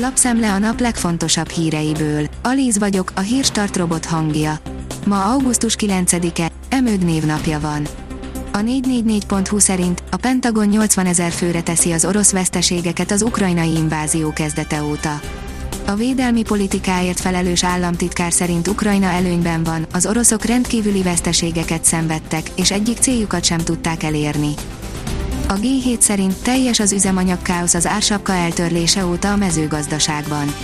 Lapszemle a nap legfontosabb híreiből. Alíz vagyok, a hírstart robot hangja. Ma augusztus 9-e, Emőd névnapja van. A 444.hu szerint a Pentagon 80 ezer főre teszi az orosz veszteségeket az ukrajnai invázió kezdete óta. A védelmi politikáért felelős államtitkár szerint Ukrajna előnyben van, az oroszok rendkívüli veszteségeket szenvedtek, és egyik céljukat sem tudták elérni. A G7 szerint teljes az üzemanyagkáosz az ársapka eltörlése óta a mezőgazdaságban.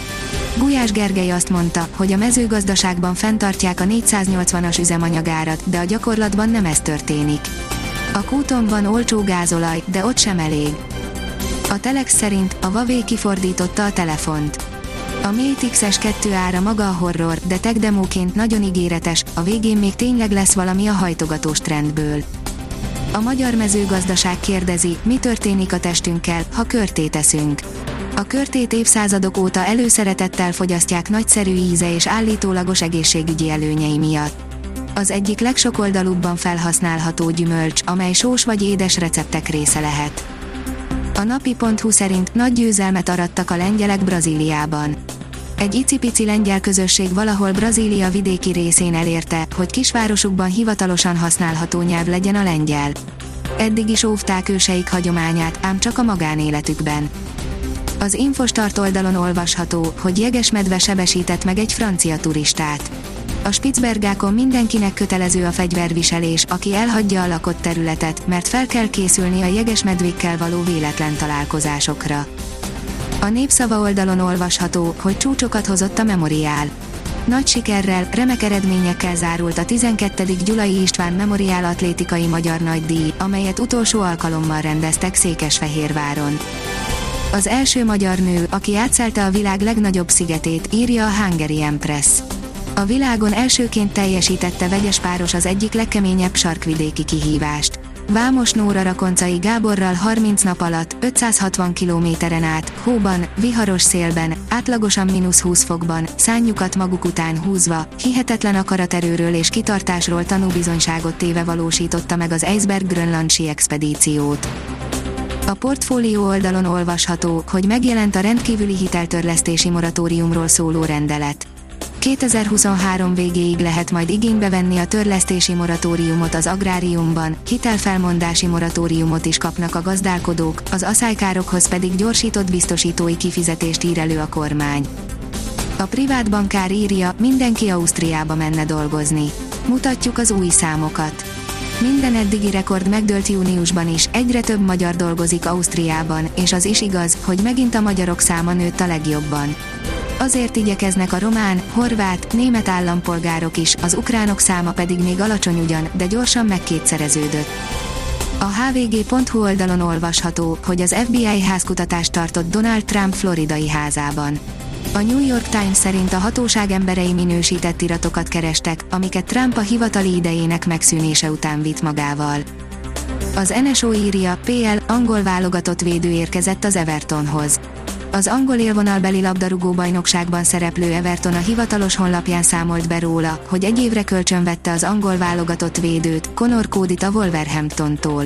Gulyás Gergely azt mondta, hogy a mezőgazdaságban fenntartják a 480-as üzemanyagárat, de a gyakorlatban nem ez történik. A kúton van olcsó gázolaj, de ott sem elég. A Telex szerint a Huawei kifordította a telefont. A Mate X-es 2 ára maga a horror, de tech demóként nagyon ígéretes, a végén még tényleg lesz valami a hajtogatós trendből. A magyar mezőgazdaság kérdezi, mi történik a testünkkel, ha körtét teszünk. A körtét évszázadok óta előszeretettel fogyasztják nagyszerű íze és állítólagos egészségügyi előnyei miatt. Az egyik legsokoldalúbban felhasználható gyümölcs, amely sós vagy édes receptek része lehet. A napi.hu szerint nagy győzelmet arattak a lengyelek Brazíliában. Egy icipici lengyel közösség valahol Brazília vidéki részén elérte, hogy kisvárosukban hivatalosan használható nyelv legyen a lengyel. Eddig is óvták őseik hagyományát, ám csak a magánéletükben. Az Infostart oldalon olvasható, hogy jegesmedve sebesített meg egy francia turistát. A Spitzbergákon mindenkinek kötelező a fegyverviselés, aki elhagyja a lakott területet, mert fel kell készülni a jegesmedvékkel való véletlen találkozásokra. A népszava oldalon olvasható, hogy csúcsokat hozott a Memoriál. Nagy sikerrel, remek eredményekkel zárult a 12. Gyulai István Memoriál Atlétikai Magyar Nagydíj, amelyet utolsó alkalommal rendeztek Székesfehérváron. Az első magyar nő, aki átszelte a világ legnagyobb szigetét, írja a Hungary Empress. A világon elsőként teljesítette vegyes páros az egyik legkeményebb sarkvidéki kihívást. Vámos Nóra Rakoncai Gáborral 30 nap alatt, 560 kilométeren át, hóban, viharos szélben, átlagosan mínusz 20 fokban, szányukat maguk után húzva, hihetetlen akaraterőről és kitartásról tanúbizonyságot téve valósította meg az Eisberg Grönlandsi expedíciót. A portfólió oldalon olvasható, hogy megjelent a rendkívüli hiteltörlesztési moratóriumról szóló rendelet. 2023 végéig lehet majd igénybe venni a törlesztési moratóriumot az agráriumban, hitelfelmondási moratóriumot is kapnak a gazdálkodók, az aszálykárokhoz pedig gyorsított biztosítói kifizetést ír elő a kormány. A privát bankár írja, mindenki Ausztriába menne dolgozni. Mutatjuk az új számokat. Minden eddigi rekord megdőlt júniusban is, egyre több magyar dolgozik Ausztriában, és az is igaz, hogy megint a magyarok száma nőtt a legjobban. Azért igyekeznek a román, horvát, német állampolgárok is, az ukránok száma pedig még alacsony ugyan, de gyorsan megkétszereződött. A hvg.hu oldalon olvasható, hogy az FBI házkutatást tartott Donald Trump floridai házában. A New York Times szerint a hatóság emberei minősített iratokat kerestek, amiket Trump a hivatali idejének megszűnése után vitt magával. Az NSO írja, PL, angol válogatott védő érkezett az Evertonhoz. Az angol élvonalbeli labdarúgó bajnokságban szereplő Everton a hivatalos honlapján számolt be róla, hogy egy évre kölcsönvette az angol válogatott védőt, Conor Cody-t a Wolverhamptontól.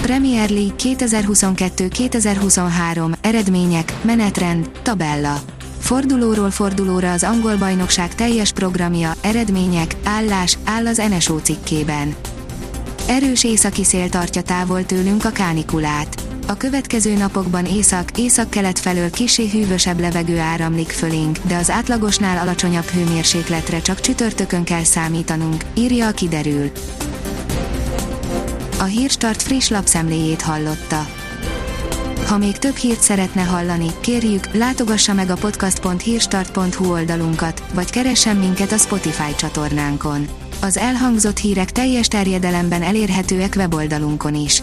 Premier League 2022-2023, eredmények, menetrend, tabella. Fordulóról fordulóra az angol bajnokság teljes programja, eredmények, állás, áll az NSO cikkében. Erős északi szél tartja távol tőlünk a kánikulát. A következő napokban észak, észak-kelet felől kisé hűvösebb levegő áramlik fölénk, de az átlagosnál alacsonyabb hőmérsékletre csak csütörtökön kell számítanunk, írja a kiderül. A Hírstart friss lapszemléjét hallotta. Ha még több hírt szeretne hallani, kérjük, látogassa meg a podcast.hírstart.hu oldalunkat, vagy keressen minket a Spotify csatornánkon. Az elhangzott hírek teljes terjedelemben elérhetőek weboldalunkon is.